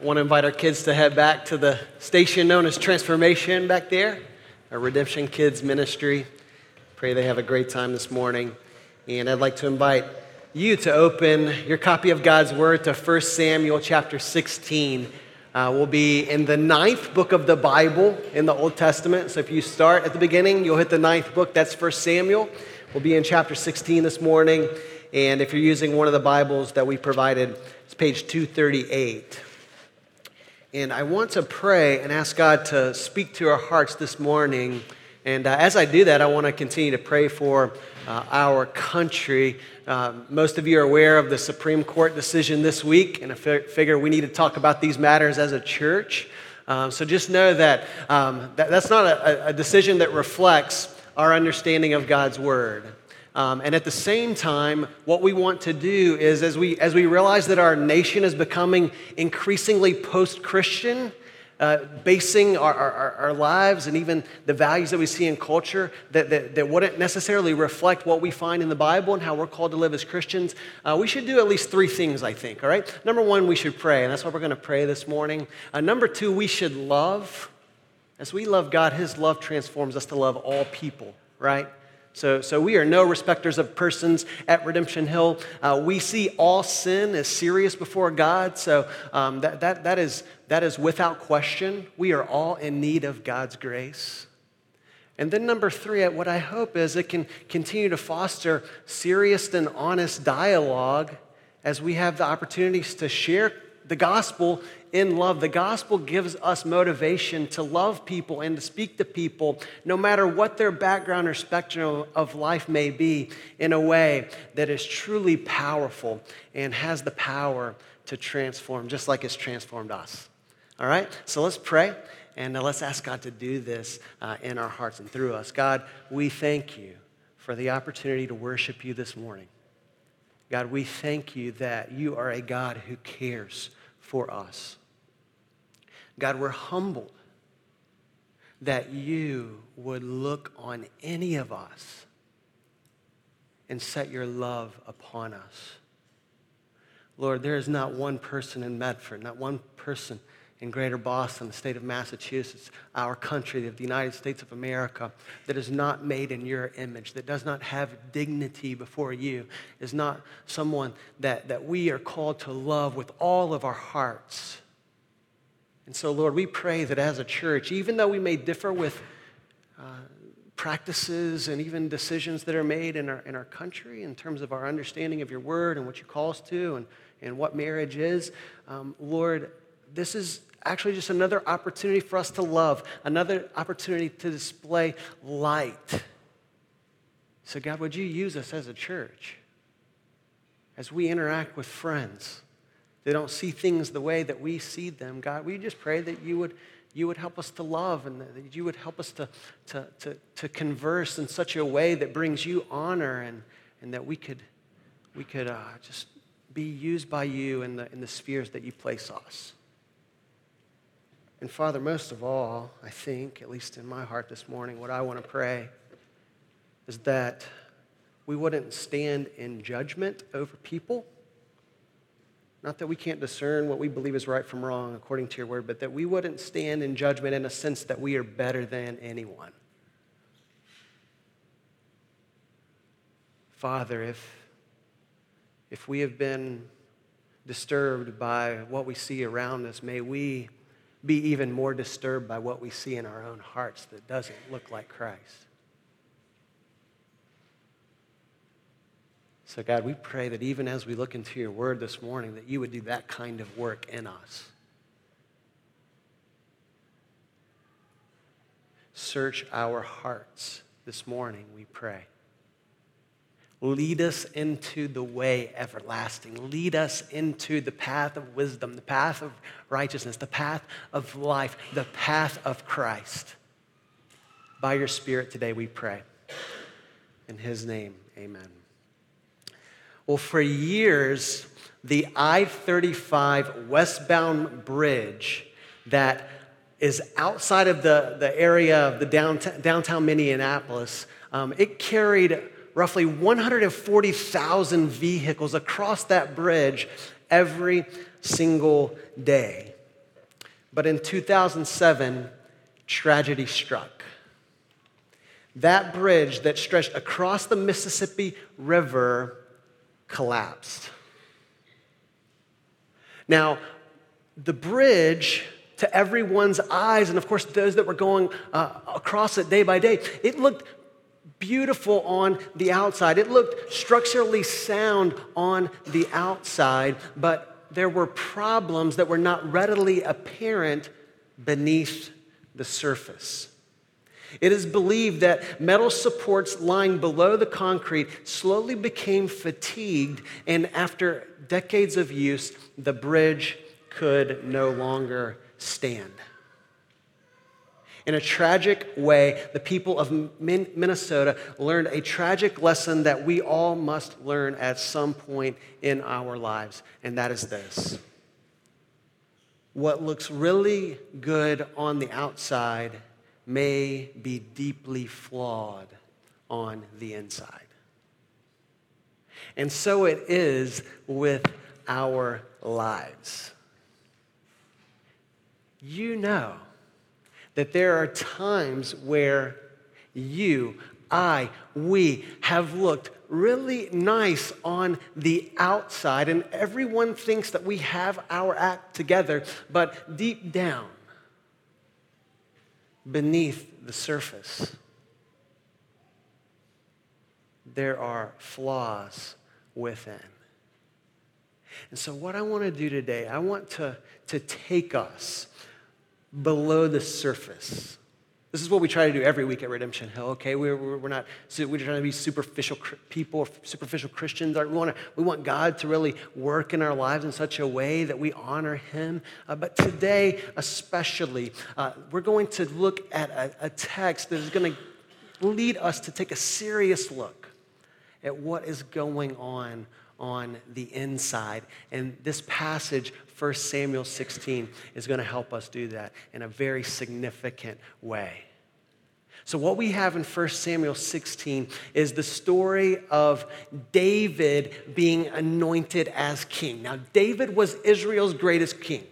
I want to invite our kids to head back to the station known as Transformation back there, our Redemption Kids Ministry. Pray they have a great time this morning. And I'd like to invite you to open your copy of God's Word to 1 Samuel chapter 16. Uh, we'll be in the ninth book of the Bible in the Old Testament. So if you start at the beginning, you'll hit the ninth book. That's 1 Samuel. We'll be in chapter 16 this morning. And if you're using one of the Bibles that we provided, it's page 238. And I want to pray and ask God to speak to our hearts this morning. And uh, as I do that, I want to continue to pray for uh, our country. Uh, most of you are aware of the Supreme Court decision this week, and I figure we need to talk about these matters as a church. Um, so just know that, um, that that's not a, a decision that reflects our understanding of God's word. Um, and at the same time, what we want to do is as we, as we realize that our nation is becoming increasingly post Christian, uh, basing our, our, our, lives and even the values that we see in culture that, that, that, wouldn't necessarily reflect what we find in the Bible and how we're called to live as Christians, uh, we should do at least three things, I think, all right? Number one, we should pray, and that's what we're going to pray this morning. Uh, number two, we should love. As we love God, His love transforms us to love all people, right? So, so we are no respecters of persons at Redemption Hill. Uh, we see all sin as serious before God. So um, that, that, that, is, that is without question. We are all in need of God's grace. And then, number three, what I hope is it can continue to foster serious and honest dialogue as we have the opportunities to share the gospel in love. The gospel gives us motivation to love people and to speak to people, no matter what their background or spectrum of life may be, in a way that is truly powerful and has the power to transform, just like it's transformed us. All right? So let's pray. And uh, let's ask God to do this uh, in our hearts and through us. God, we thank you for the opportunity to worship you this morning. God, we thank you that you are a God who cares for us. God, we're humbled that you would look on any of us and set your love upon us. Lord, there is not one person in Medford, not one person in Greater Boston, the state of Massachusetts, our country, the United States of America, that is not made in your image, that does not have dignity before you, is not someone that, that we are called to love with all of our hearts. And so, Lord, we pray that as a church, even though we may differ with uh, practices and even decisions that are made in our, in our country in terms of our understanding of your word and what you call us to and, and what marriage is, um, Lord, this is actually just another opportunity for us to love, another opportunity to display light. So, God, would you use us as a church as we interact with friends? They don't see things the way that we see them. God, we just pray that you would, you would help us to love and that you would help us to, to, to, to converse in such a way that brings you honor and, and that we could, we could uh, just be used by you in the, in the spheres that you place us. And Father, most of all, I think, at least in my heart this morning, what I want to pray is that we wouldn't stand in judgment over people not that we can't discern what we believe is right from wrong according to your word, but that we wouldn't stand in judgment in a sense that we are better than anyone. Father, if, if we have been disturbed by what we see around us, may we be even more disturbed by what we see in our own hearts that doesn't look like Christ. So, God, we pray that even as we look into your word this morning, that you would do that kind of work in us. Search our hearts this morning, we pray. Lead us into the way everlasting. Lead us into the path of wisdom, the path of righteousness, the path of life, the path of Christ. By your Spirit today, we pray. In his name, amen. Well, for years, the I 35 westbound bridge that is outside of the, the area of the downtown, downtown Minneapolis, um, it carried roughly 140,000 vehicles across that bridge every single day. But in 2007, tragedy struck. That bridge that stretched across the Mississippi River collapsed. Now, the bridge to everyone's eyes, and of course, those that were going uh, across it day by day, it looked beautiful on the outside. It looked structurally sound on the outside, but there were problems that were not readily apparent beneath the surface. It is believed that metal supports lying below the concrete slowly became fatigued, and after decades of use, the bridge could no longer stand. In a tragic way, the people of Minnesota learned a tragic lesson that we all must learn at some point in our lives, and that is this. What looks really good on the outside may be deeply flawed on the inside. And so it is with our lives. You know that there are times where you, I, we have looked really nice on the outside, and everyone thinks that we have our act together, but deep down, beneath the surface, there are flaws within. And so, what I want to do today, I want to, to take us below the surface. This is what we try to do every week at Redemption Hill, okay? We're, we're not, we're trying to be superficial people, superficial Christians. We want, to, we want God to really work in our lives in such a way that we honor Him. Uh, but today, especially, uh, we're going to look at a, a text that is going to lead us to take a serious look at what is going on on the inside. And this passage 1 Samuel 16 is going to help us do that in a very significant way. So, what we have in 1 Samuel 16 is the story of David being anointed as king. Now, David was Israel's greatest king.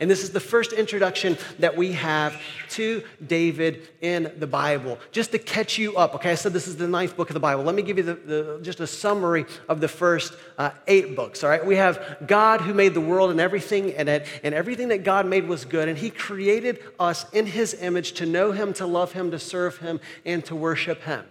And this is the first introduction that we have to David in the Bible. Just to catch you up, okay, I said this is the ninth book of the Bible. Let me give you the, the, just a summary of the first uh, eight books, all right? We have God who made the world and everything in it, and everything that God made was good, and He created us in His image to know Him, to love Him, to serve Him, and to worship Him.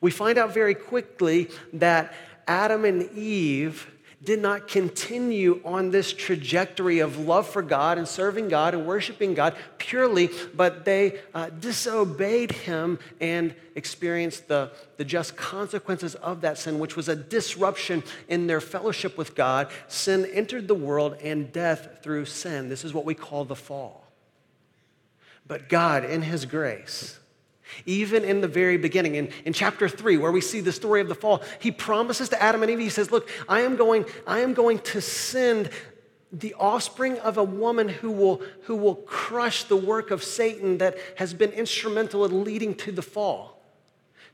We find out very quickly that Adam and Eve did not continue on this trajectory of love for God and serving God and worshiping God purely, but they uh, disobeyed Him and experienced the, the just consequences of that sin, which was a disruption in their fellowship with God. Sin entered the world and death through sin. This is what we call the fall. But God, in His grace, even in the very beginning, in, in chapter three, where we see the story of the fall, he promises to Adam and Eve, he says, Look, I am going, I am going to send the offspring of a woman who will, who will crush the work of Satan that has been instrumental in leading to the fall.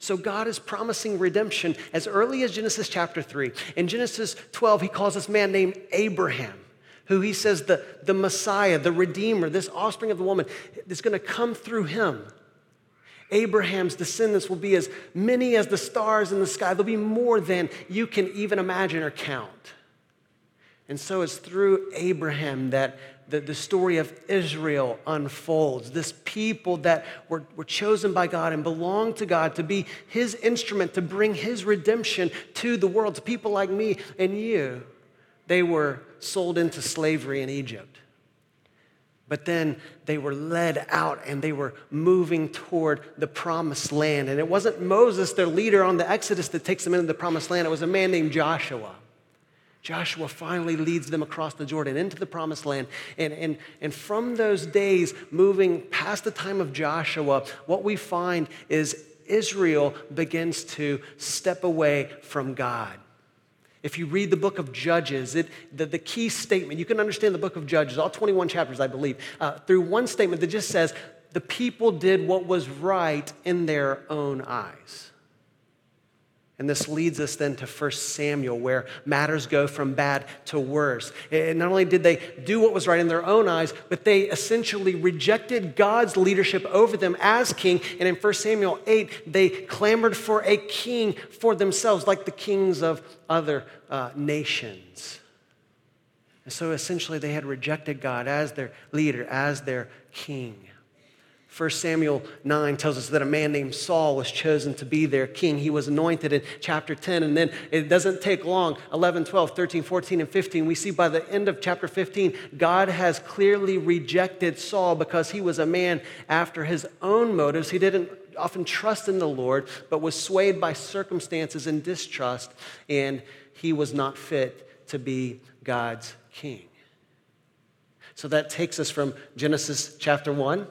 So God is promising redemption as early as Genesis chapter 3. In Genesis 12, he calls this man named Abraham, who he says the, the Messiah, the Redeemer, this offspring of the woman, is going to come through him. Abraham's descendants will be as many as the stars in the sky. There'll be more than you can even imagine or count. And so it's through Abraham that the, the story of Israel unfolds. This people that were, were chosen by God and belonged to God to be his instrument to bring his redemption to the world, to people like me and you. They were sold into slavery in Egypt. But then they were led out and they were moving toward the promised land. And it wasn't Moses, their leader on the Exodus, that takes them into the promised land. It was a man named Joshua. Joshua finally leads them across the Jordan into the promised land. And, and, and from those days, moving past the time of Joshua, what we find is Israel begins to step away from God. If you read the book of Judges, it, the, the key statement, you can understand the book of Judges, all 21 chapters, I believe, uh, through one statement that just says, the people did what was right in their own eyes. And this leads us then to 1 Samuel, where matters go from bad to worse. And not only did they do what was right in their own eyes, but they essentially rejected God's leadership over them as king. And in 1 Samuel 8, they clamored for a king for themselves, like the kings of other uh, nations. And so essentially, they had rejected God as their leader, as their king. 1 Samuel 9 tells us that a man named Saul was chosen to be their king. He was anointed in chapter 10, and then it doesn't take long 11, 12, 13, 14, and 15. We see by the end of chapter 15, God has clearly rejected Saul because he was a man after his own motives. He didn't often trust in the Lord, but was swayed by circumstances and distrust, and he was not fit to be God's king. So that takes us from Genesis chapter 1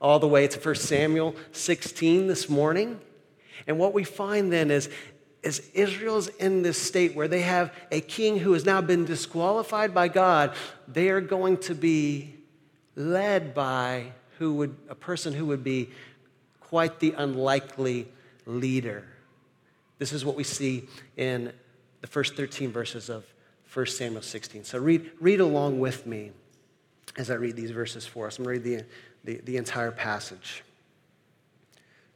all the way to 1 Samuel 16 this morning. And what we find then is, is Israel's in this state where they have a king who has now been disqualified by God. They are going to be led by who would, a person who would be quite the unlikely leader. This is what we see in the first 13 verses of 1 Samuel 16. So read, read along with me as I read these verses for us. I'm going to read the the, the entire passage.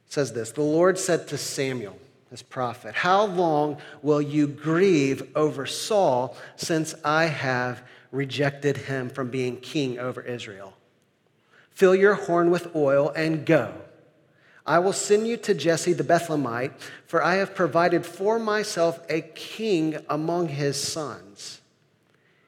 It says this The Lord said to Samuel, his prophet, How long will you grieve over Saul since I have rejected him from being king over Israel? Fill your horn with oil and go. I will send you to Jesse the Bethlehemite, for I have provided for myself a king among his sons.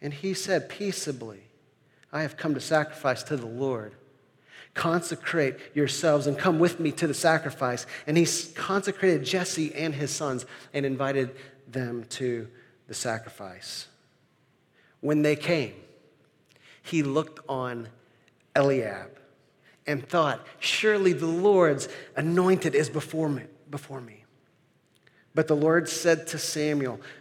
And he said, Peaceably, I have come to sacrifice to the Lord. Consecrate yourselves and come with me to the sacrifice. And he consecrated Jesse and his sons and invited them to the sacrifice. When they came, he looked on Eliab and thought, Surely the Lord's anointed is before me. Before me. But the Lord said to Samuel,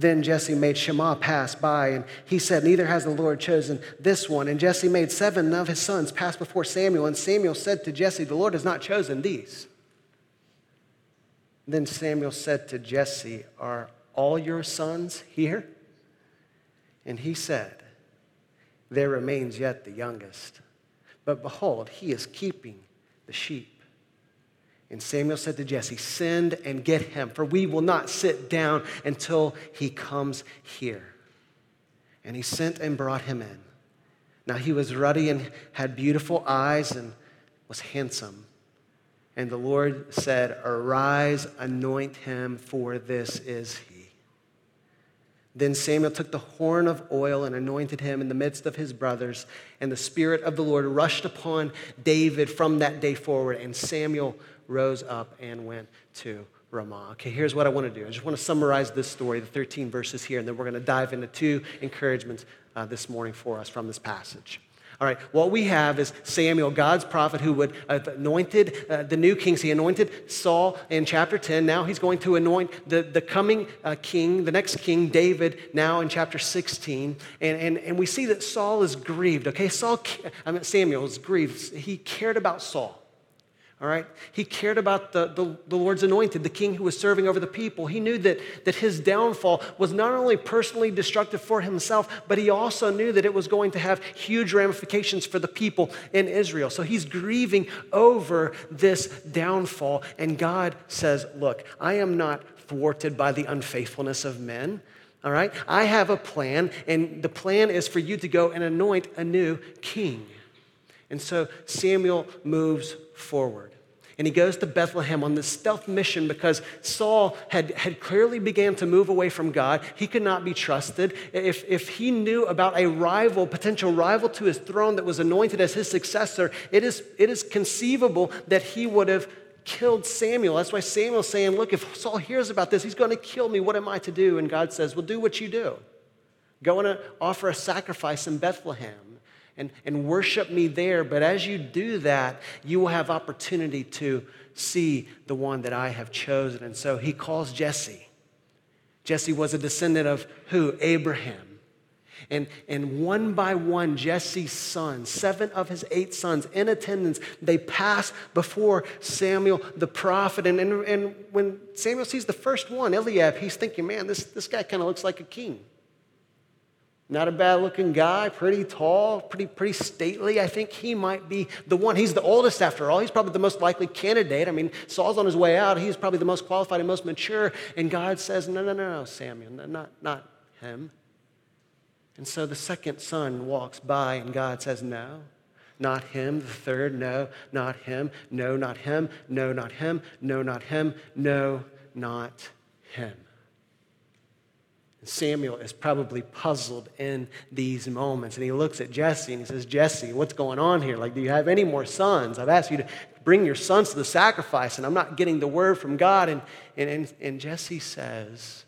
Then Jesse made Shammah pass by, and he said, Neither has the Lord chosen this one. And Jesse made seven of his sons pass before Samuel, and Samuel said to Jesse, The Lord has not chosen these. Then Samuel said to Jesse, Are all your sons here? And he said, There remains yet the youngest. But behold, he is keeping the sheep. And Samuel said to Jesse, Send and get him, for we will not sit down until he comes here. And he sent and brought him in. Now he was ruddy and had beautiful eyes and was handsome. And the Lord said, Arise, anoint him, for this is he. Then Samuel took the horn of oil and anointed him in the midst of his brothers. And the Spirit of the Lord rushed upon David from that day forward. And Samuel rose up and went to Ramah. Okay, here's what I want to do. I just want to summarize this story, the 13 verses here, and then we're going to dive into two encouragements uh, this morning for us from this passage. All right, what we have is Samuel, God's prophet, who would have anointed uh, the new kings. He anointed Saul in chapter 10. Now he's going to anoint the, the coming uh, king, the next king, David, now in chapter 16. And, and, and we see that Saul is grieved, okay? Saul, I mean, Samuel is grieved. He cared about Saul. All right? He cared about the, the, the, Lord's anointed, the king who was serving over the people. He knew that, that his downfall was not only personally destructive for himself, but he also knew that it was going to have huge ramifications for the people in Israel. So he's grieving over this downfall. And God says, Look, I am not thwarted by the unfaithfulness of men. All right? I have a plan, and the plan is for you to go and anoint a new king. And so Samuel moves forward. And he goes to Bethlehem on this stealth mission because Saul had, had clearly began to move away from God. He could not be trusted. If, if he knew about a rival, potential rival to his throne that was anointed as his successor, it is, it is conceivable that he would have killed Samuel. That's why Samuel's saying, Look, if Saul hears about this, he's going to kill me. What am I to do? And God says, Well, do what you do. Go and offer a sacrifice in Bethlehem and, and worship me there. But as you do that, you will have opportunity to see the one that I have chosen. And so he calls Jesse. Jesse was a descendant of who? Abraham. And, and one by one, Jesse's sons, seven of his eight sons in attendance, they pass before Samuel the prophet. And, and, and when Samuel sees the first one, Eliab, he's thinking, man, this, this guy kind of looks like a king. Not a bad looking guy, pretty tall, pretty, pretty stately. I think he might be the one. He's the oldest after all. He's probably the most likely candidate. I mean, Saul's on his way out. He's probably the most qualified and most mature. And God says, No, no, no, no, Samuel, not, not him. And so the second son walks by, and God says, No, not him. The third, no, not him. No, not him. No, not him. No, not him. No, not him. Samuel is probably puzzled in these moments. And he looks at Jesse and he says, Jesse, what's going on here? Like, do you have any more sons? I've asked you to bring your sons to the sacrifice, and I'm not getting the word from God. And, and, and, and Jesse says,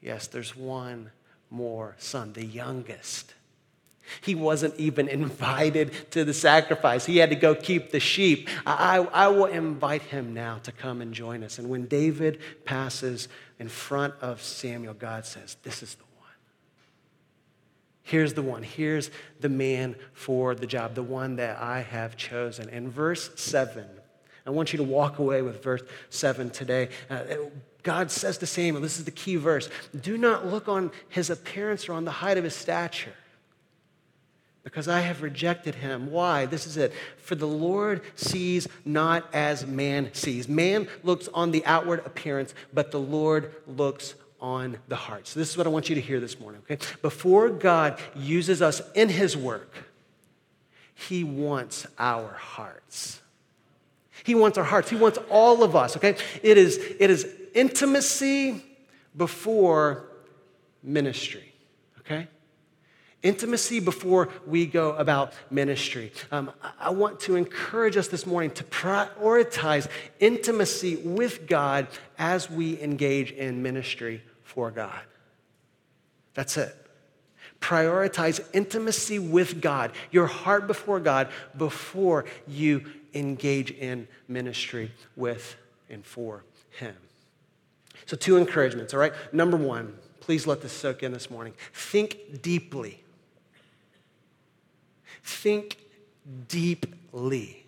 Yes, there's one more son, the youngest. He wasn't even invited to the sacrifice. He had to go keep the sheep. I, I, will invite him now to come and join us. And when David passes in front of Samuel, God says, This is the one. Here's the one. Here's the man for the job, the one that I have chosen. In verse 7, I want you to walk away with verse 7 today. Uh, God says to Samuel, this is the key verse do not look on his appearance or on the height of his stature because I have rejected him. Why? This is it. For the Lord sees not as man sees. Man looks on the outward appearance, but the Lord looks on the heart. So, this is what I want you to hear this morning, okay? Before God uses us in his work, he wants our hearts. He wants our hearts. He wants all of us, okay? It is, it is intimacy before ministry, okay? Intimacy before we go about ministry. Um, I want to encourage us this morning to prioritize intimacy with God as we engage in ministry for God. That's it. Prioritize intimacy with God, your heart before God, before you engage in ministry with and for Him. So, two encouragements, all right? Number one, please let this soak in this morning. Think deeply Think deeply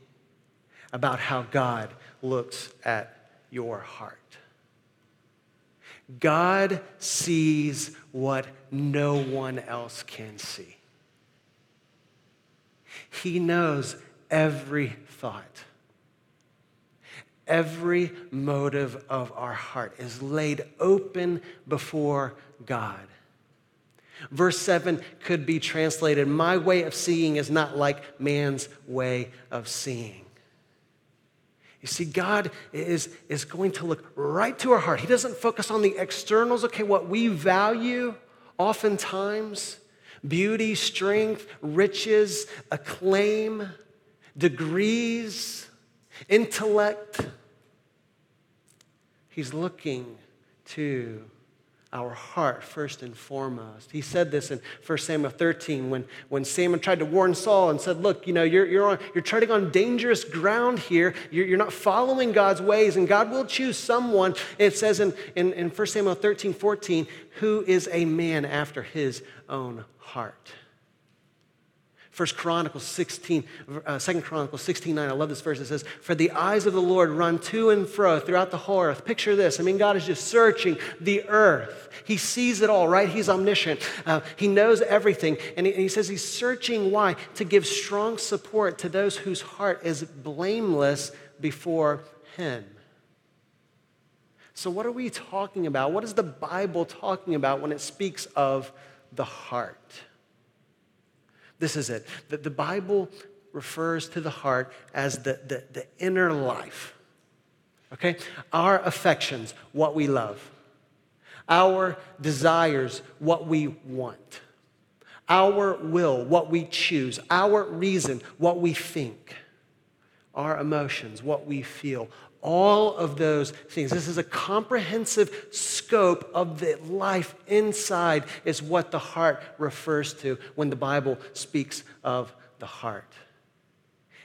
about how God looks at your heart. God sees what no one else can see. He knows every thought. Every motive of our heart is laid open before God. Verse 7 could be translated My way of seeing is not like man's way of seeing. You see, God is, is going to look right to our heart. He doesn't focus on the externals, okay, what we value oftentimes beauty, strength, riches, acclaim, degrees, intellect. He's looking to our heart first and foremost. He said this in 1 Samuel 13 when, when Samuel tried to warn Saul and said, Look, you know, you're, you're, on, you're treading on dangerous ground here. You're, you're not following God's ways, and God will choose someone. It says in, in, in 1 Samuel 13 14, who is a man after his own heart. First Chronicles 16, uh, Second Chronicles 16, 9. I love this verse. It says, For the eyes of the Lord run to and fro throughout the whole earth. Picture this. I mean, God is just searching the earth. He sees it all, right? He's omniscient. Uh, he knows everything. And he, and he says he's searching why? To give strong support to those whose heart is blameless before him. So, what are we talking about? What is the Bible talking about when it speaks of the heart? This is it. That the Bible refers to the heart as the, the, the inner life. Okay? Our affections, what we love. Our desires, what we want. Our will, what we choose. Our reason, what we think. Our emotions, what we feel all of those things. This is a comprehensive scope of the life inside, is what the heart refers to when the Bible speaks of the heart.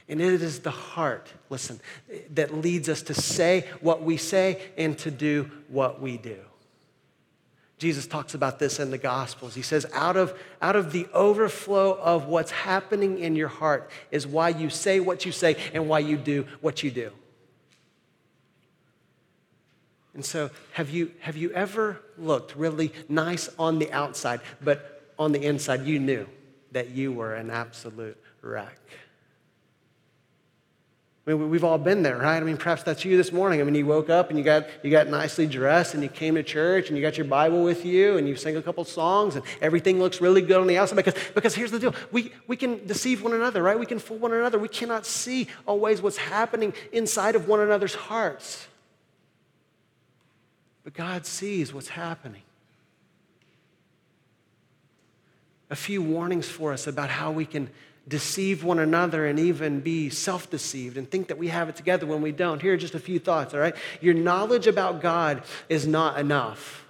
And it is the heart, listen, that leads us to say what we say and to do what we do. Jesus talks about this in the Gospels. He says, out of, out of the overflow of what's happening in your heart is why you say what you say and why you do what you do. And so, have you, have you ever looked really nice on the outside, but on the inside you knew that you were an absolute wreck? I mean, we've all been there, right? I mean, perhaps that's you this morning. I mean, you woke up and you got, you got nicely dressed and you came to church and you got your Bible with you and you sang a couple songs and everything looks really good on the outside. Because, because here's the deal we, we can deceive one another, right? We can fool one another. We cannot see always what's happening inside of one another's hearts. But God sees what's happening. A few warnings for us about how we can deceive one another and even be self deceived and think that we have it together when we don't. Here are just a few thoughts, all right? Your knowledge about God is not enough.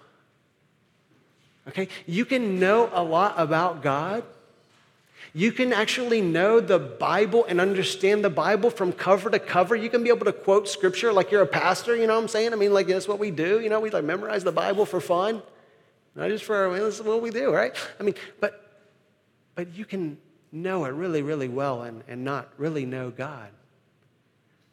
Okay? You can know a lot about God you can actually know the Bible and understand the Bible from cover to cover. You can be able to quote scripture like you're a pastor, you know what I'm saying? I mean, like that's what we do. You know, we like memorize the Bible for fun. Not just for, I mean, this is what we do, right? I mean, but but you can know it really, really well and, and not really know God.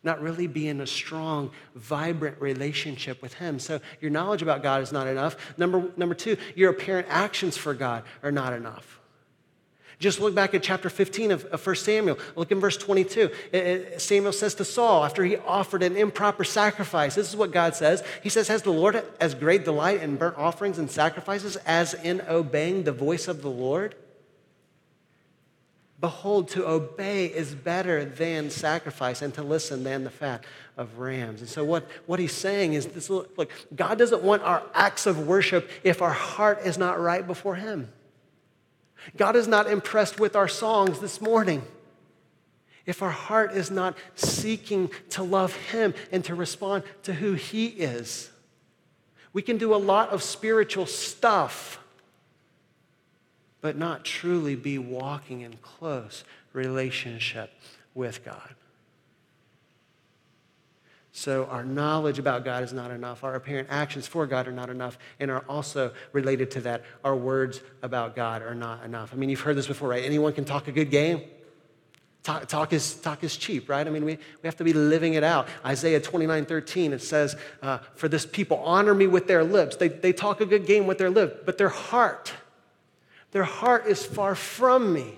Not really be in a strong, vibrant relationship with Him. So your knowledge about God is not enough. Number, number two, your apparent actions for God are not enough. Just look back at chapter 15 of, of 1 Samuel. Look in verse 22. It, it, Samuel says to Saul, after he offered an improper sacrifice, this is what God says. He says, Has the Lord as great delight in burnt offerings and sacrifices as in obeying the voice of the Lord? Behold, to obey is better than sacrifice, and to listen than the fat of rams. And so, what, what he's saying is this look, God doesn't want our acts of worship if our heart is not right before him. God is not impressed with our songs this morning. If our heart is not seeking to love Him and to respond to who He is, we can do a lot of spiritual stuff, but not truly be walking in close relationship with God. So, our knowledge about God is not enough. Our apparent actions for God are not enough. And are also related to that, our words about God are not enough. I mean, you've heard this before, right? Anyone can talk a good game. Talk, talk, is, talk is cheap, right? I mean, we, we have to be living it out. Isaiah 29 13, it says, uh, For this people honor me with their lips. They, they talk a good game with their lips, but their heart, their heart is far from me.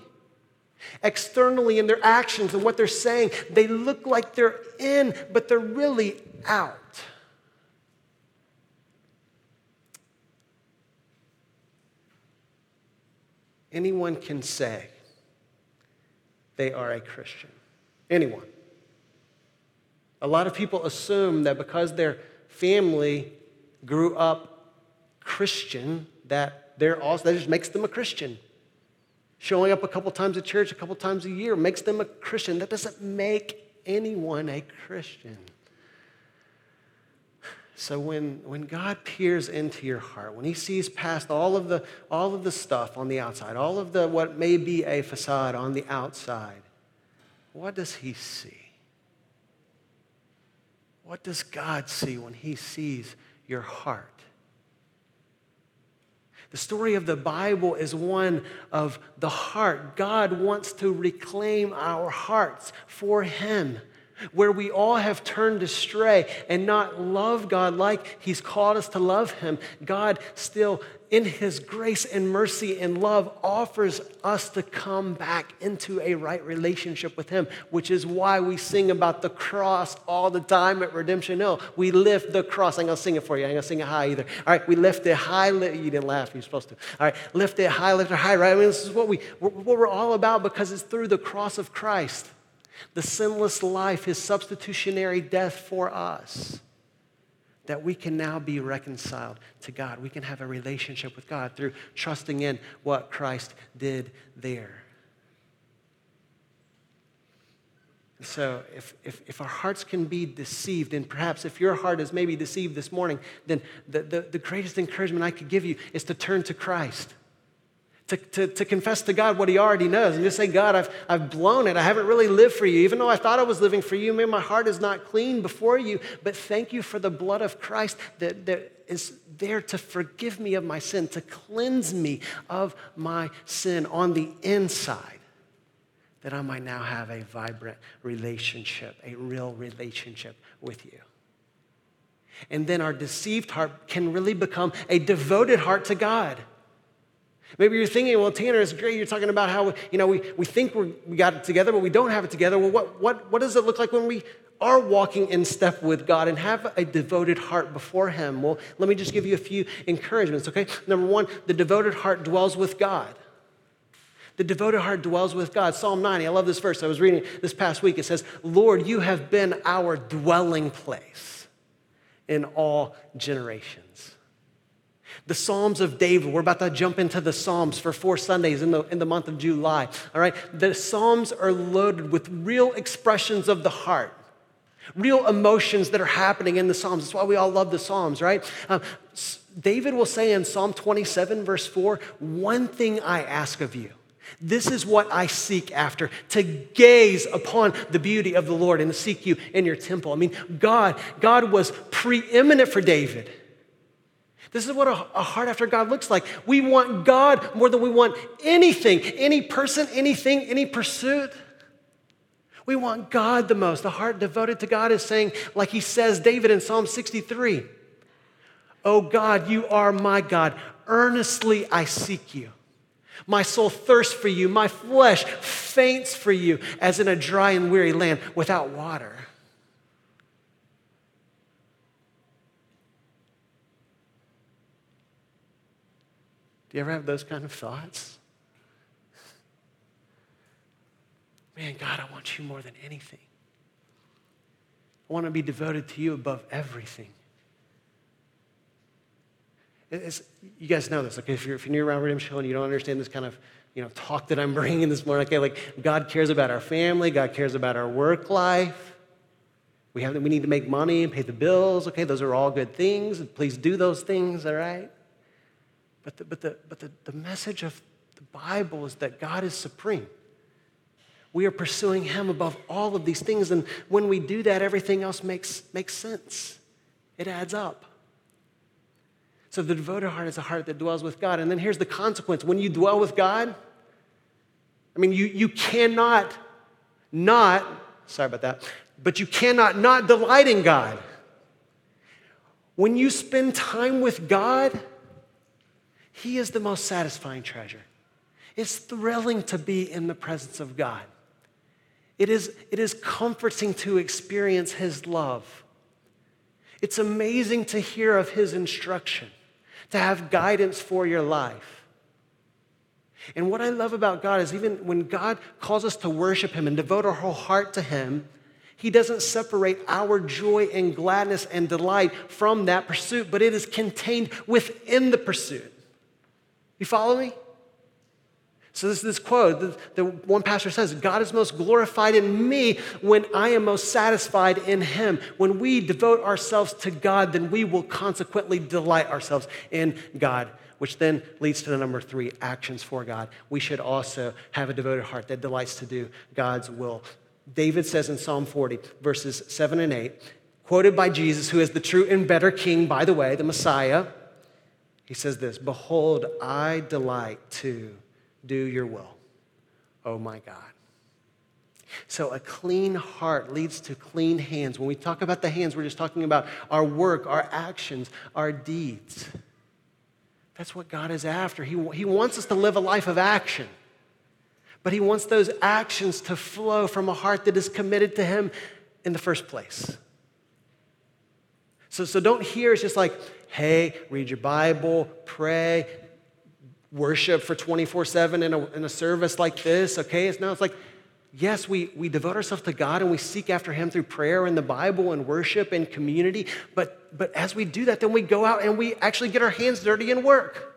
Externally, in their actions and what they're saying, they look like they're in, but they're really out. Anyone can say they are a Christian. Anyone. A lot of people assume that because their family grew up Christian, that they're also, that just makes them a Christian showing up a couple times at church, a couple times a year, makes them a Christian. That doesn't make anyone a Christian. So when, when God peers into your heart, when he sees past all of, the, all of the stuff on the outside, all of the what may be a facade on the outside, what does he see? What does God see when he sees your heart? The story of the Bible is one of the heart. God wants to reclaim our hearts for Him. where we all have turned astray and not love God like He's called us to love Him, God still, in His grace and mercy and love, offers us to come back into a right relationship with Him, which is why we sing about the cross all the time at Redemption Hill. We lift the cross. I'm going to sing it for you. I'm going to sing it high either. All right, we lift it high. You didn't laugh. You're supposed to. All right, lift it high, lift it high, right? I mean, this is what, we, what we're all about because it's through the cross of Christ the sinless life, his substitutionary death for us, that we can now be reconciled to God. We can have a relationship with God through trusting in what Christ did there. So, if, if, if, our hearts can be deceived, and perhaps if your heart is maybe deceived this morning, then the, the, the greatest encouragement I could give you is to turn to Christ to, to, to, confess to God what he already knows and just say, God, I've, I've blown it. I haven't really lived for you. Even though I thought I was living for you, man, my heart is not clean before you. But thank you for the blood of Christ that, that is there to forgive me of my sin, to cleanse me of my sin on the inside, that I might now have a vibrant relationship, a real relationship with you. And then our deceived heart can really become a devoted heart to God. Maybe you're thinking, well, Tanner, it's great. You're talking about how, you know, we, we think we we got it together, but we don't have it together. Well, what, what, what does it look like when we are walking in step with God and have a devoted heart before Him? Well, let me just give you a few encouragements, okay? Number one, the devoted heart dwells with God. The devoted heart dwells with God. Psalm 90, I love this verse. I was reading this past week. It says, Lord, you have been our dwelling place in all generations. The Psalms of David. We're about to jump into the Psalms for four Sundays in the, in the month of July. All right? The Psalms are loaded with real expressions of the heart, real emotions that are happening in the Psalms. That's why we all love the Psalms, right? Uh, David will say in Psalm 27, verse 4, One thing I ask of you. This is what I seek after to gaze upon the beauty of the Lord and to seek you in your temple. I mean, God, God was preeminent for David. This is what a, a, heart after God looks like. We want God more than we want anything, any person, anything, any pursuit. We want God the most. The heart devoted to God is saying, like he says, David in Psalm 63, Oh God, you are my God. Earnestly I seek you. My soul thirsts for you. My flesh faints for you, as in a dry and weary land without water. Do you ever have those kind of thoughts? Man, God, I want you more than anything. I want to be devoted to you above everything. It's, you guys know this, okay? If you're, if you're new around Redemption and you don't understand this kind of you know, talk that I'm bringing this morning, okay? Like, God cares about our family, God cares about our work life. We, have, we need to make money and pay the bills, okay? Those are all good things. Please do those things, all right? But the, but the, but the, the message of the Bible is that God is supreme. We are pursuing Him above all of these things. And when we do that, everything else makes, makes sense. It adds up. So the devoted heart is a heart that dwells with God. And then here's the consequence when you dwell with God, I mean, you, you cannot not, sorry about that, but you cannot not delight in God. When you spend time with God, he is the most satisfying treasure. It's thrilling to be in the presence of God. It is, it is comforting to experience His love. It's amazing to hear of His instruction, to have guidance for your life. And what I love about God is even when God calls us to worship Him and devote our whole heart to Him, He doesn't separate our joy and gladness and delight from that pursuit, but it is contained within the pursuit. You follow me? So this is this quote that, one pastor says, God is most glorified in me when I am most satisfied in him. When we devote ourselves to God, then we will consequently delight ourselves in God, which then leads to the number three, actions for God. We should also have a devoted heart that delights to do God's will. David says in Psalm 40, verses 7 and 8, quoted by Jesus, who is the true and better king, by the way, the Messiah. He says this Behold, I delight to do your will, oh my God. So, a clean heart leads to clean hands. When we talk about the hands, we're just talking about our work, our actions, our deeds. That's what God is after. He, he wants us to live a life of action, but He wants those actions to flow from a heart that is committed to Him in the first place. So, so don't hear it's just like, hey, read your Bible, pray, worship for 24 7 in a service like this, okay? It's now it's like, yes, we, we devote ourselves to God and we seek after Him through prayer and the Bible and worship and community. But, but as we do that, then we go out and we actually get our hands dirty and work.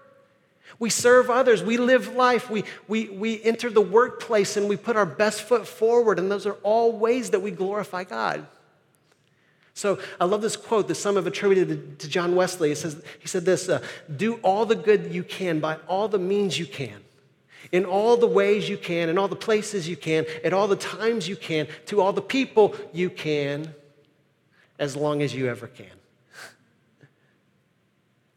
We serve others. We live life. We, we, we enter the workplace and we put our best foot forward. And those are all ways that we glorify God. So I love this quote that some have attributed to John Wesley. He, says, he said this uh, Do all the good you can by all the means you can, in all the ways you can, in all the places you can, at all the times you can, to all the people you can, as long as you ever can.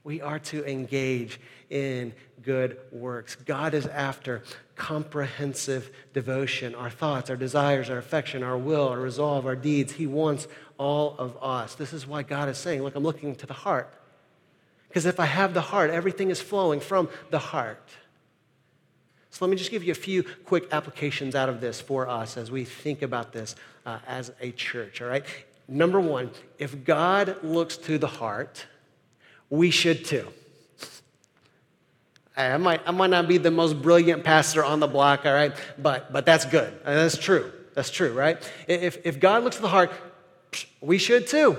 We are to engage in good works. God is after comprehensive devotion, our thoughts, our desires, our affection, our will, our resolve, our deeds. He wants all of us. This is why God is saying, Look, I'm looking to the heart. Because if I have the heart, everything is flowing from the heart. So let me just give you a few quick applications out of this for us as we think about this uh, as a church, all right? Number one, if God looks to the heart, we should too. I might, I might not be the most brilliant pastor on the block, all right? But, but that's good. And that's true. That's true, right? If, if God looks at the heart, we should too.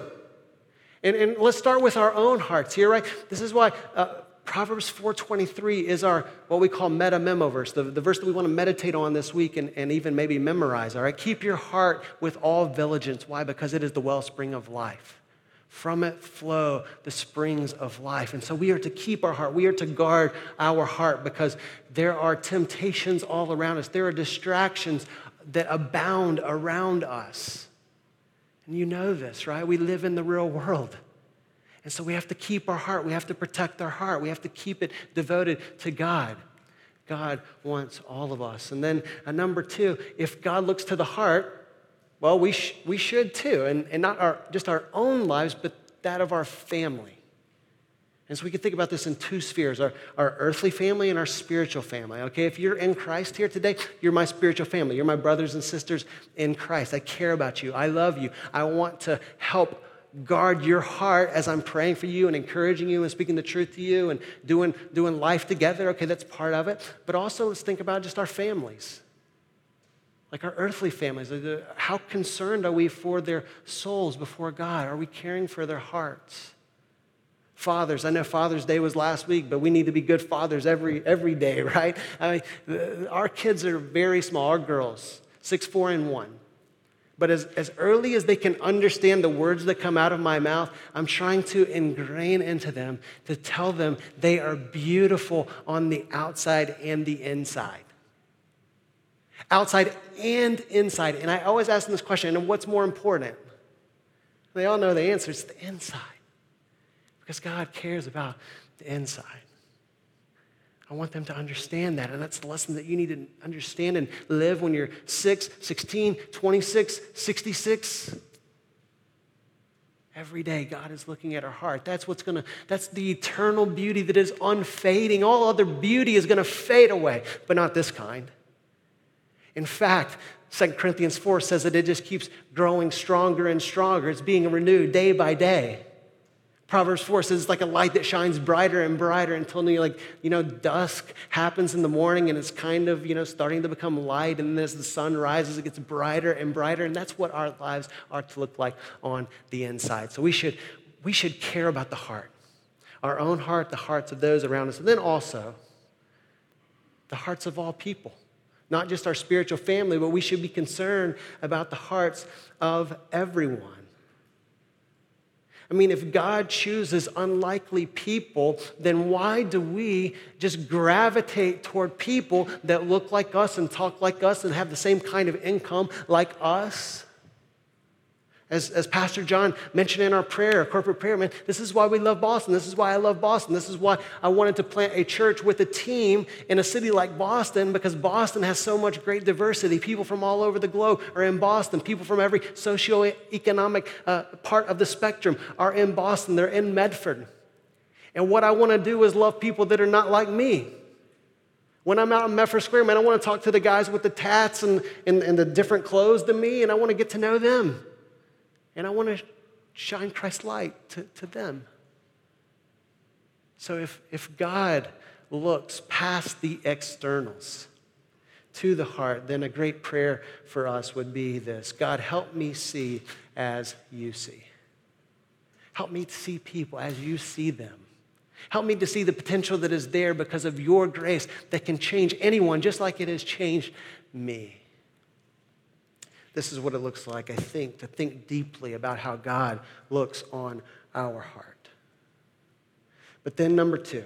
And, and let's start with our own hearts here, right? This is why uh, Proverbs 4.23 is our, what we call meta memo verse, the, the verse that we want to meditate on this week and, and even maybe memorize, all right? Keep your heart with all diligence. Why? Because it is the wellspring of life. From it flow the springs of life. And so we are to keep our heart. We are to guard our heart because there are temptations all around us. There are distractions that abound around us. And you know this, right? We live in the real world. And so we have to keep our heart. We have to protect our heart. We have to keep it devoted to God. God wants all of us. And then uh, number two, if God looks to the heart, well, we, sh- we should too, and, and not our, just our own lives, but that of our family. And so we can think about this in two spheres our, our earthly family and our spiritual family. Okay, if you're in Christ here today, you're my spiritual family. You're my brothers and sisters in Christ. I care about you. I love you. I want to help guard your heart as I'm praying for you and encouraging you and speaking the truth to you and doing, doing life together. Okay, that's part of it. But also, let's think about just our families like our earthly families. How concerned are we for their souls before God? Are we caring for their hearts? Fathers, I know Father's Day was last week, but we need to be good fathers every, every day, right? I mean, our kids are very small, our girls, six, four, and one. But as, as early as they can understand the words that come out of my mouth, I'm trying to ingrain into them to tell them they are beautiful on the outside and the inside outside and inside. And I always ask them this question and what's more important? They all know the answer it's the inside. Because God cares about the inside. I want them to understand that. And that's the lesson that you need to understand and live when you're 6, 16, 26, 66. Every day, God is looking at our heart. That's what's gonna, that's the eternal beauty that is unfading. All other beauty is gonna fade away, but not this kind. In fact, 2 Corinthians 4 says that it just keeps growing stronger and stronger. It's being renewed day by day. Proverbs 4 says it's like a light that shines brighter and brighter until like, you know, dusk happens in the morning and it's kind of, you know, starting to become light. And as the sun rises, it gets brighter and brighter. And that's what our lives are to look like on the inside. So we should, we should care about the heart, our own heart, the hearts of those around us, and then also the hearts of all people not just our spiritual family, but we should be concerned about the hearts of everyone. I mean, if God chooses unlikely people, then why do we just gravitate toward people that look like us and talk like us and have the same kind of income like us? As, as Pastor John mentioned in our prayer, corporate prayer, man, this is why we love Boston. This is why I love Boston. This is why I wanted to plant a church with a team in a city like Boston because Boston has so much great diversity. People from all over the globe are in Boston. People from every socioeconomic uh, part of the spectrum are in Boston. They're in Medford. And what I want to do is love people that are not like me. When I'm out in Medford Square, man, I want to talk to the guys with the tats and, and, and the different clothes than me, and I want to get to know them. And I want to shine Christ's light to, to them. So if, if God looks past the externals to the heart, then a great prayer for us would be this God, help me see as you see. Help me to see people as you see them. Help me to see the potential that is there because of your grace that can change anyone just like it has changed me. This is what it looks like, I think, to think deeply about how God looks on our heart. But then, number two,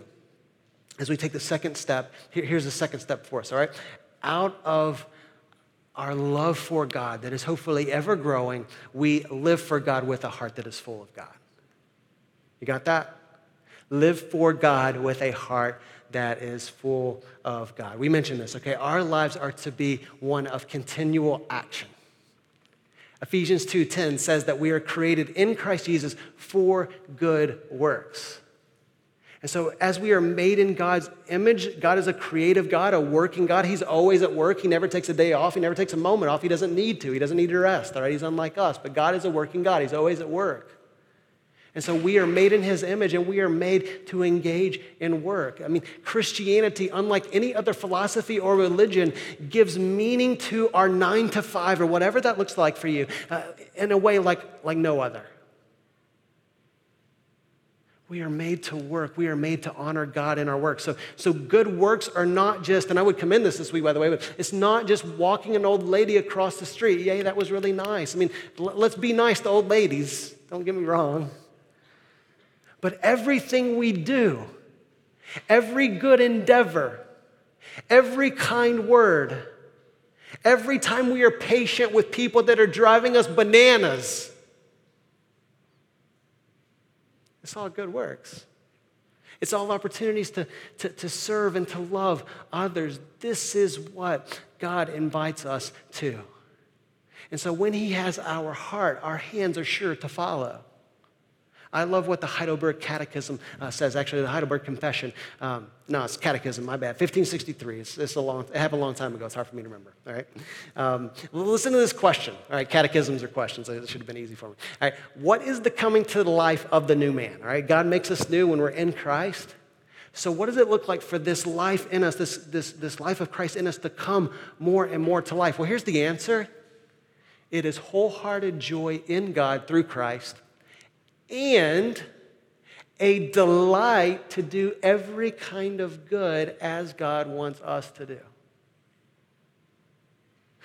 as we take the second step, here, here's the second step for us, all right? Out of our love for God that is hopefully ever growing, we live for God with a heart that is full of God. You got that? Live for God with a heart that is full of God. We mentioned this, okay? Our lives are to be one of continual action. Ephesians 2:10 says that we are created in Christ Jesus for good works. And so, as we are made in God's image, God is a creative God, a working God. He's always at work. He never takes a day off. He never takes a moment off. He doesn't need to. He doesn't need to rest. All right, He's unlike us. But God is a working God. He's always at work. And so we are made in his image and we are made to engage in work. I mean, Christianity, unlike any other philosophy or religion, gives meaning to our nine to five or whatever that looks like for you uh, in a way like, like no other. We are made to work. We are made to honor God in our work. So, so good works are not just, and I would commend this this week, by the way, but it's not just walking an old lady across the street. Yay, that was really nice. I mean, let's be nice to old ladies. Don't get me wrong. But everything we do, every good endeavor, every kind word, every time we are patient with people that are driving us bananas, it's all good works. It's all opportunities to, to, to serve and to love others. This is what God invites us to. And so when He has our heart, our hands are sure to follow. I love what the Heidelberg Catechism uh, says, actually, the Heidelberg Confession. Um, no, it's Catechism, my bad. 1563. It's, it's, a long, it happened a long time ago. It's hard for me to remember, all right? Um, listen to this question, all right? Catechisms are questions. It should have been easy for me. All right, what is the coming to the life of the new man, all right? God makes us new when we're in Christ. So, what does it look like for this life in us, this, this, this life of Christ in us, to come more and more to life? Well, here's the answer it is wholehearted joy in God through Christ and a delight to do every kind of good as God wants us to do.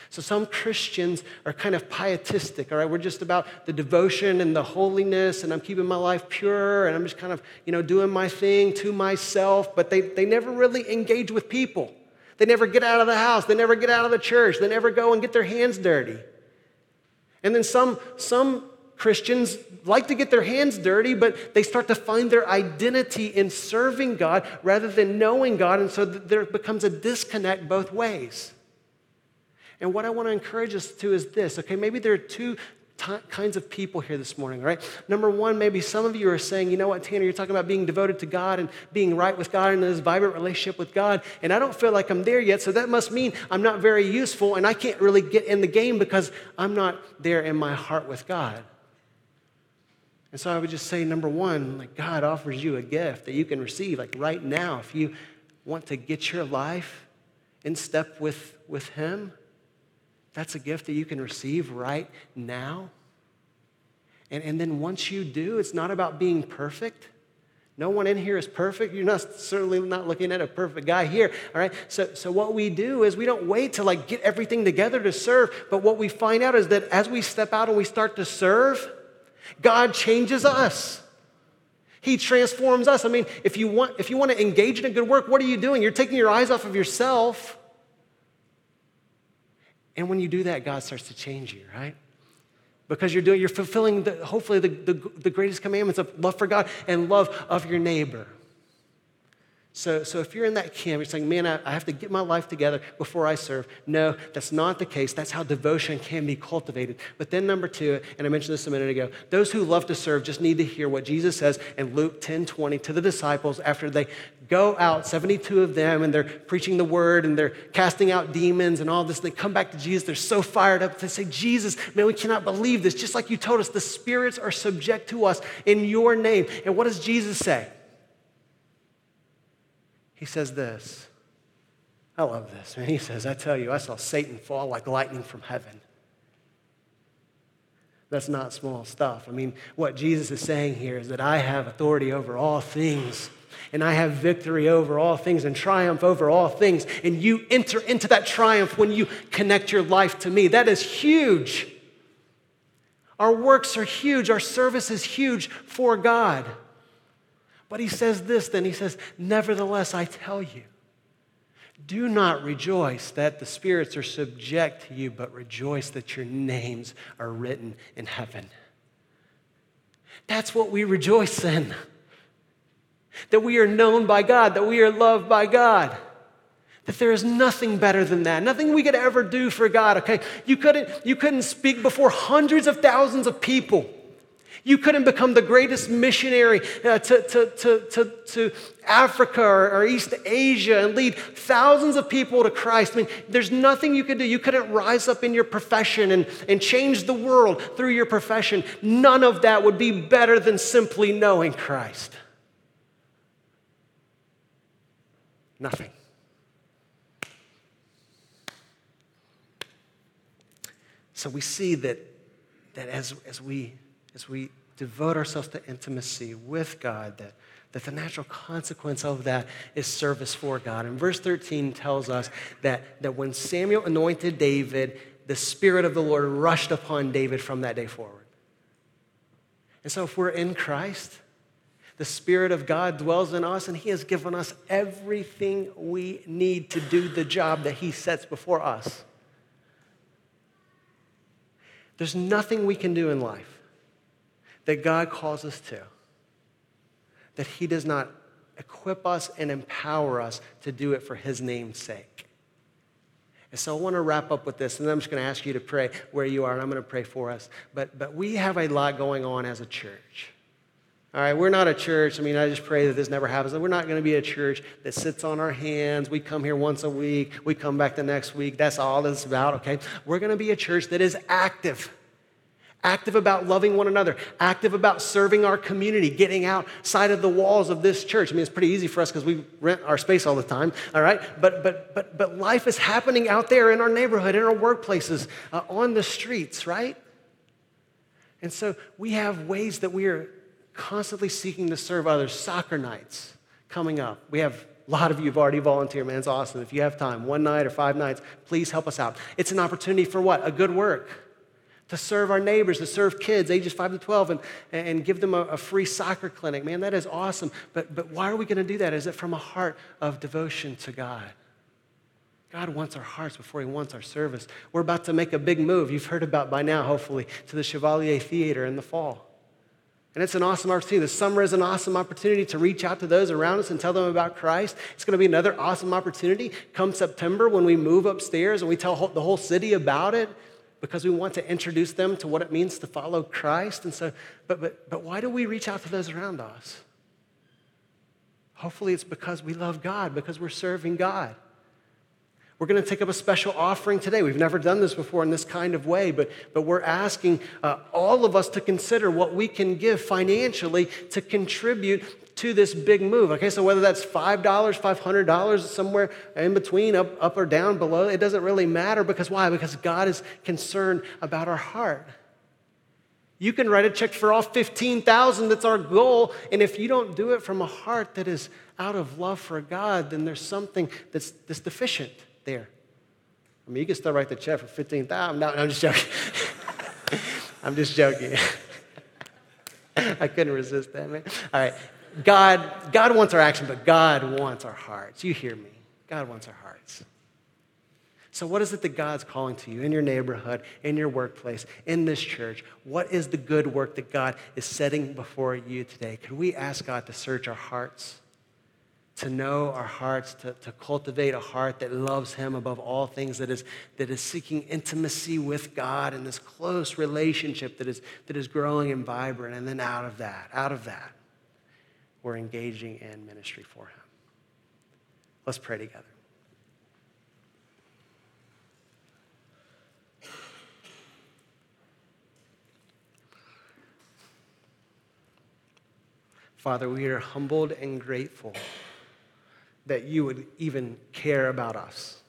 So some Christians are kind of pietistic, all right? We're just about the devotion and the holiness, and I'm keeping my life pure, and I'm just kind of, you know, doing my thing to myself, but they, they never really engage with people. They never get out of the house, they never get out of the church, they never go and get their hands dirty. And then some, some Christians like to get their hands dirty, but they start to find their identity in serving God rather than knowing God, and so there becomes a disconnect both ways. And what I want to encourage us to is this okay, maybe there are two t- kinds of people here this morning, right? Number one, maybe some of you are saying, you know what, Tanner, you're talking about being devoted to God and being right with God and this vibrant relationship with God, and I don't feel like I'm there yet, so that must mean I'm not very useful and I can't really get in the game because I'm not there in my heart with God. And so I would just say, number one, like God offers you a gift that you can receive, like right now, if you want to get your life in step with, with Him, that's a gift that you can receive right now. And, and then once you do, it's not about being perfect. No one in here is perfect. You're not certainly not looking at a perfect guy here. All right. So, so what we do is we don't wait to like get everything together to serve. But what we find out is that as we step out and we start to serve, God changes us. He transforms us. I mean, if you want, if you want to engage in a good work, what are you doing? You're taking your eyes off of yourself. And when you do that, God starts to change you, right? because you're doing, you're fulfilling the, hopefully the, the, the greatest commandments of love for God and love of your neighbor. So, so if you're in that camp, you're saying, man, I, I, have to get my life together before I serve. No, that's not the case. That's how devotion can be cultivated. But then, number two, and I mentioned this a minute ago, those who love to serve just need to hear what Jesus says in Luke 10 20 to the disciples after they go out, 72 of them, and they're preaching the word and they're casting out demons and all this. They come back to Jesus. They're so fired up. They say, Jesus, man, we cannot believe this. Just like you told us, the spirits are subject to us in your name. And what does Jesus say? He says this. I love this, man. He says, I tell you, I saw Satan fall like lightning from heaven. That's not small stuff. I mean, what Jesus is saying here is that I have authority over all things, and I have victory over all things and triumph over all things. And you enter into that triumph when you connect your life to me. That is huge. Our works are huge, our service is huge for God. But he says this then he says, Nevertheless, I tell you, do not rejoice that the spirits are subject to you, but rejoice that your names are written in heaven. That's what we rejoice in. That we are known by God, that we are loved by God. That there is nothing better than that, nothing we could ever do for God, okay? You couldn't, you couldn't speak before hundreds of thousands of people you couldn't become the greatest missionary uh, to, to, to, to, Africa or, or, East Asia and lead thousands of people to Christ. I mean, there's nothing you could do. You couldn't rise up in your profession and, and change the world through your profession. None of that would be better than simply knowing Christ. Nothing. So we see that, that as, as we as we devote ourselves to intimacy with God, that, that the natural consequence of that is service for God. And verse 13 tells us that, that when Samuel anointed David, the Spirit of the Lord rushed upon David from that day forward. And so, if we're in Christ, the Spirit of God dwells in us, and He has given us everything we need to do the job that He sets before us. There's nothing we can do in life that God calls us to, that He does not equip us and empower us to do it for His name's sake. And so I want to wrap up with this, and I'm just going to ask you to pray where you are, and I'm going to pray for us. But, but we have a lot going on as a church. All right, we're not a church. I mean, I just pray that this never happens. We're not going to be a church that sits on our hands. We come here once a week. We come back the next week. That's all it's about, okay? We're going to be a church that is active active about loving one another, active about serving our community, getting outside of the walls of this church. I mean, it's pretty easy for us because we rent our space all the time, all right? But, but, but, but life is happening out there in our neighborhood, in our workplaces, uh, on the streets, right? And so we have ways that we are constantly seeking to serve others. Soccer nights coming up. We have a lot of you have already volunteered, man. It's awesome. If you have time, one night or five nights, please help us out. It's an opportunity for what? A good work to serve our neighbors, to serve kids ages 5 to 12, and, and give them a, a free soccer clinic. Man, that is awesome. But, but why are we going to do that? Is it from a heart of devotion to God? God wants our hearts before He wants our service. We're about to make a big move, you've heard about by now, hopefully, to the Chevalier Theater in the fall. And it's an awesome opportunity. The summer is an awesome opportunity to reach out to those around us and tell them about Christ. It's going to be another awesome opportunity come September when we move upstairs and we tell the whole city about it because we want to introduce them to what it means to follow Christ. And so, but, but, but why do we reach out to those around us? Hopefully, it's because we love God, because we're serving God. We're going to take up a special offering today. We've never done this before in this kind of way, but, but we're asking uh, all of us to consider what we can give financially to contribute to this big move. Okay, so whether that's $5, $500, somewhere in between, up, up or down, below, it doesn't really matter because why? Because God is concerned about our heart. You can write a check for all 15,000, that's our goal. And if you don't do it from a heart that is out of love for God, then there's something that's, that's deficient there. I mean, you can still write the check for 15,000. No, no, I'm just joking. I'm just joking. I couldn't resist that, man. All right. God, God wants our action, but God wants our hearts. You hear me. God wants our hearts. So, what is it that God's calling to you in your neighborhood, in your workplace, in this church? What is the good work that God is setting before you today? Could we ask God to search our hearts, to know our hearts, to, to cultivate a heart that loves Him above all things, that is, that is seeking intimacy with God and this close relationship that is, that is growing and vibrant? And then out of that, out of that, we're engaging in ministry for Him. Let's pray together. Father, we are humbled and grateful that you would even care about us,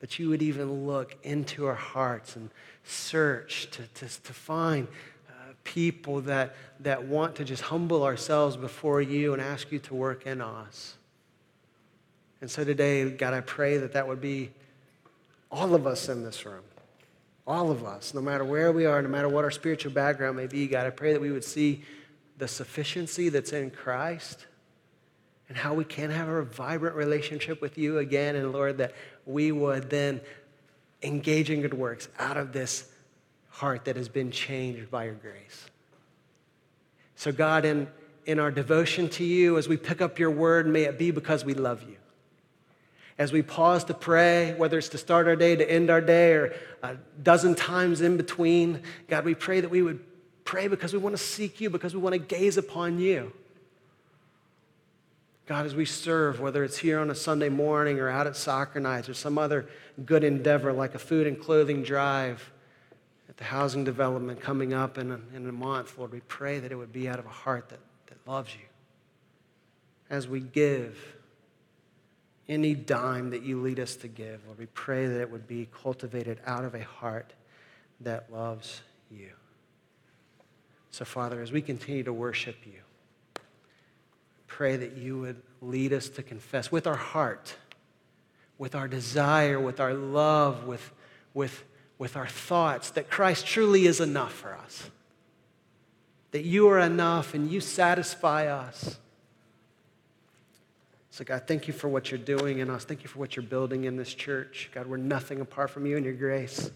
that you would even look into our hearts and search to, to, to find people that, that want to just humble ourselves before you and ask you to work in us. And so today, God, I pray that that would be all of us in this room. All of us, no matter where we are, no matter what our spiritual background may be, God, I pray that we would see the sufficiency that's in Christ and how we can have a vibrant relationship with you again. And Lord, that we would then engage in good works out of this heart that has been changed by your grace. So, God, in, in our devotion to you, as we pick up your word, may it be because we love you. As we pause to pray, whether it's to start our day, to end our day, or a dozen times in between, God, we pray that we would pray because we want to seek you, because we want to gaze upon you. God, as we serve, whether it's here on a Sunday morning or out at soccer nights or some other good endeavor like a food and clothing drive at the housing development coming up in a, in a month, Lord, we pray that it would be out of a heart that, that loves you. As we give any dime that you lead us to give, Lord, we pray that it would be cultivated out of a heart that loves you. So, Father, as we continue to worship you, pray that you would lead us to confess with our heart, with our desire, with our love, with, with, with our thoughts, that Christ truly is enough for us. That you are enough and you satisfy us. So, God, thank you for what you're doing in us. Thank you for what you're building in this church. God, we're nothing apart from you and your grace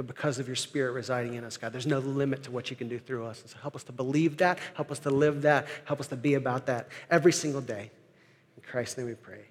but because of your spirit residing in us, God. There's no limit to what you can do through us. And so help us to believe that, help us to live that, help us to be about that every single day. In Christ's name we pray.